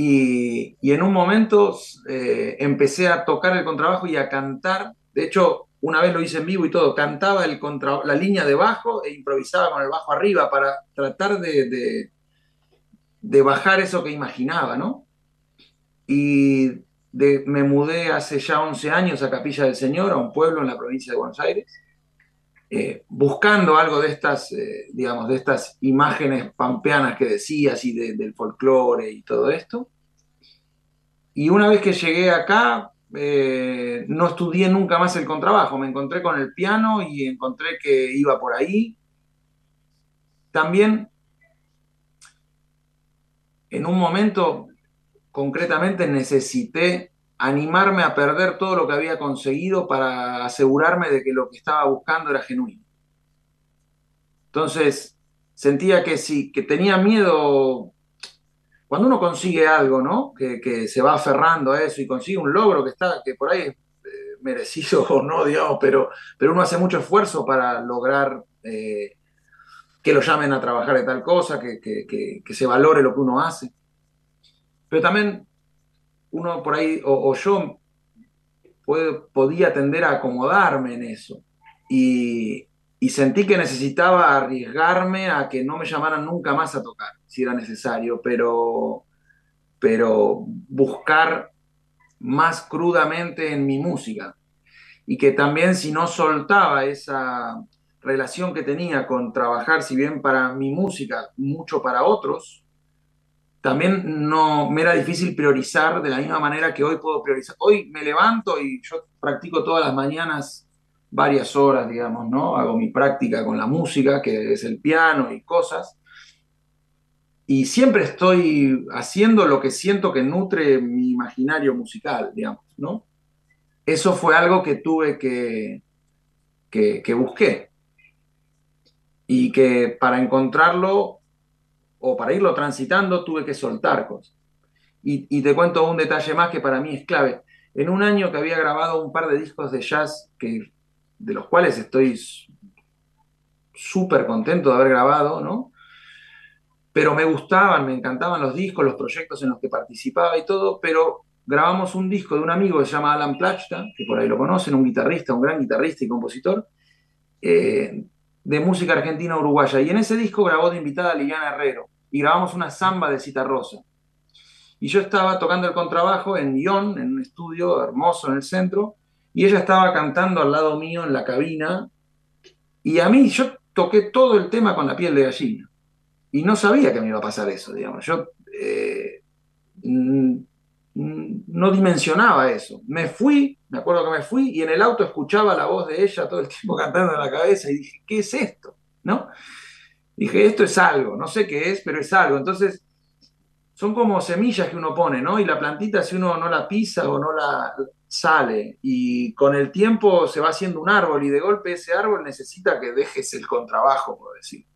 Y, en un momento eh, empecé a tocar el contrabajo y a cantar. De hecho, una vez lo hice en vivo y todo, cantaba el contra, la línea de bajo e improvisaba con el bajo arriba para tratar de, de, bajar eso que imaginaba, ¿no? Y me mudé hace ya 11 años a Capilla del Señor, a un pueblo en la provincia de Buenos Aires, eh, buscando algo de estas, eh, digamos, de estas imágenes pampeanas que decías y del folclore y todo esto. Y una vez que llegué acá, eh, no estudié nunca más el contrabajo, me encontré con el piano y encontré que iba por ahí. También, en un momento, concretamente necesité animarme a perder todo lo que había conseguido para asegurarme de que lo que estaba buscando era genuino. Entonces, sentía que sí, que tenía miedo. Cuando uno consigue algo, ¿no? Que, se va aferrando a eso y consigue un logro que está, que por ahí es eh, merecido o no, digamos, pero, pero uno hace mucho esfuerzo para lograr eh, que lo llamen a trabajar de tal cosa, que, que se valore lo que uno hace. Pero también uno por ahí, o, yo podía tender a acomodarme en eso. Y, sentí que necesitaba arriesgarme a que no me llamaran nunca más a tocar, si era necesario, pero, pero buscar más crudamente en mi música. Y que también si no soltaba esa relación que tenía con trabajar, si bien para mi música, mucho para otros, también no me era difícil priorizar de la misma manera que hoy puedo priorizar. Hoy me levanto y yo practico todas las mañanas varias horas, digamos, ¿no? Hago mi práctica con la música, que es el piano y cosas. Y siempre estoy haciendo lo que siento que nutre mi imaginario musical, digamos, ¿no? Eso fue algo que tuve que, que, que busqué. Y que para encontrarlo o para irlo transitando tuve que soltar cosas. Y, te cuento un detalle más que para mí es clave. En un año que había grabado un par de discos de jazz, que, de los cuales estoy súper contento de haber grabado, ¿no? Pero me gustaban, me encantaban los discos, los proyectos en los que participaba y todo, pero grabamos un disco de un amigo que se llama Alan Plachta, que por ahí lo conocen, un guitarrista, un gran guitarrista y compositor, eh, de música argentina uruguaya. Y en ese disco grabó de invitada Liliana Herrero y grabamos una samba de Cita Rosa. Y yo estaba tocando el contrabajo en Lyon, en un estudio hermoso en el centro, y ella estaba cantando al lado mío en la cabina. Y a mí, yo toqué todo el tema con la piel de gallina. Y no sabía que me iba a pasar eso, digamos. Yo eh, no dimensionaba eso. Me fui, me acuerdo que me fui, y en el auto escuchaba la voz de ella todo el tiempo cantando en la cabeza y dije, ¿qué es esto? ¿No? Dije, esto es algo, no sé qué es, pero es algo. Entonces, son como semillas que uno pone, ¿no? Y la plantita, si uno no la pisa o no la sale, y con el tiempo se va haciendo un árbol, y de golpe ese árbol necesita que dejes el contrabajo, por decir.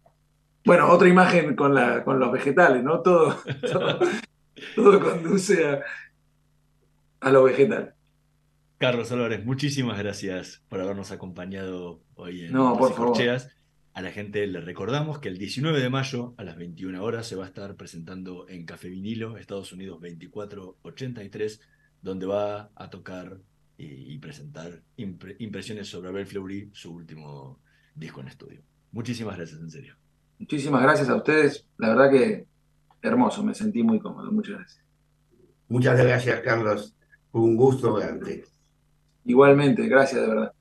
Bueno, otra imagen con, la, con los vegetales, ¿no? Todo, todo conduce a, a lo vegetal. Carlos Álvarez, muchísimas gracias por habernos acompañado hoy en no, por favor. A la gente le recordamos que el 19 de mayo a las 21 horas se va a estar presentando en Café Vinilo, Estados Unidos 2483, donde va a tocar y, presentar impresiones sobre Abel Fleury, su último disco en estudio. Muchísimas gracias, en serio. Muchísimas gracias a ustedes. La verdad que hermoso, me sentí muy cómodo. Muchas gracias. Muchas gracias, Carlos. Un gusto verte. Igualmente, gracias de verdad.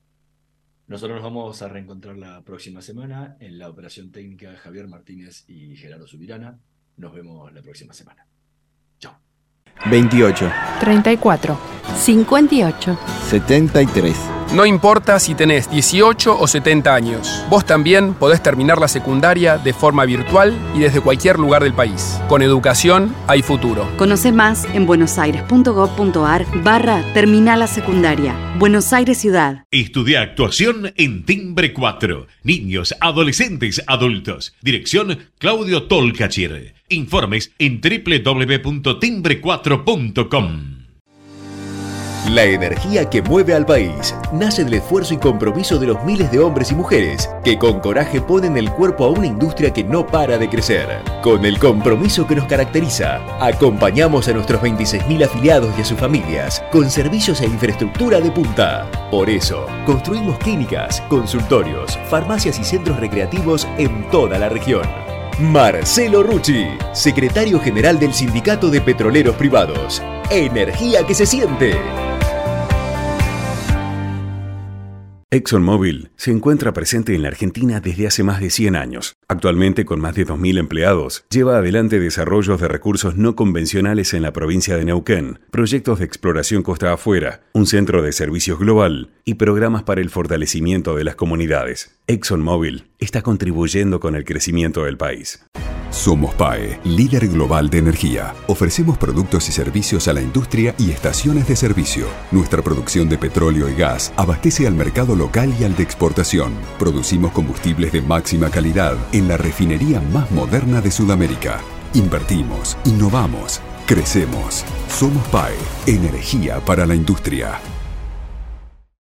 Nosotros nos vamos a reencontrar la próxima semana en la operación técnica Javier Martínez y Gerardo Subirana. Nos vemos la próxima semana. Chao. 28. 34. 58. 73. No importa si tenés 18 o 70 años, vos también podés terminar la secundaria de forma virtual y desde cualquier lugar del país. Con educación hay futuro. Conoce más en buenosaires.gov.ar barra Terminal la Secundaria. Buenos Aires Ciudad. Estudia actuación en Timbre 4. Niños, adolescentes, adultos. Dirección Claudio Tolcachir. Informes en www.timbre4.com. La energía que mueve al país nace del esfuerzo y compromiso de los miles de hombres y mujeres que con coraje ponen el cuerpo a una industria que no para de crecer. Con el compromiso que nos caracteriza, acompañamos a nuestros 26.000 afiliados y a sus familias con servicios e infraestructura de punta. Por eso, construimos clínicas, consultorios, farmacias y centros recreativos en toda la región. Marcelo Rucci, secretario general del Sindicato de Petroleros Privados. Energía que se siente. ExxonMobil se encuentra presente en la Argentina desde hace más de 100 años. Actualmente, con más de 2.000 empleados, lleva adelante desarrollos de recursos no convencionales en la provincia de Neuquén, proyectos de exploración costa afuera, un centro de servicios global y programas para el fortalecimiento de las comunidades. ExxonMobil está contribuyendo con el crecimiento del país. Somos PAE, líder global de energía. Ofrecemos productos y servicios a la industria y estaciones de servicio. Nuestra producción de petróleo y gas abastece al mercado local y al de exportación. Producimos combustibles de máxima calidad en la refinería más moderna de Sudamérica. Invertimos, innovamos, crecemos. Somos PAE, energía para la industria.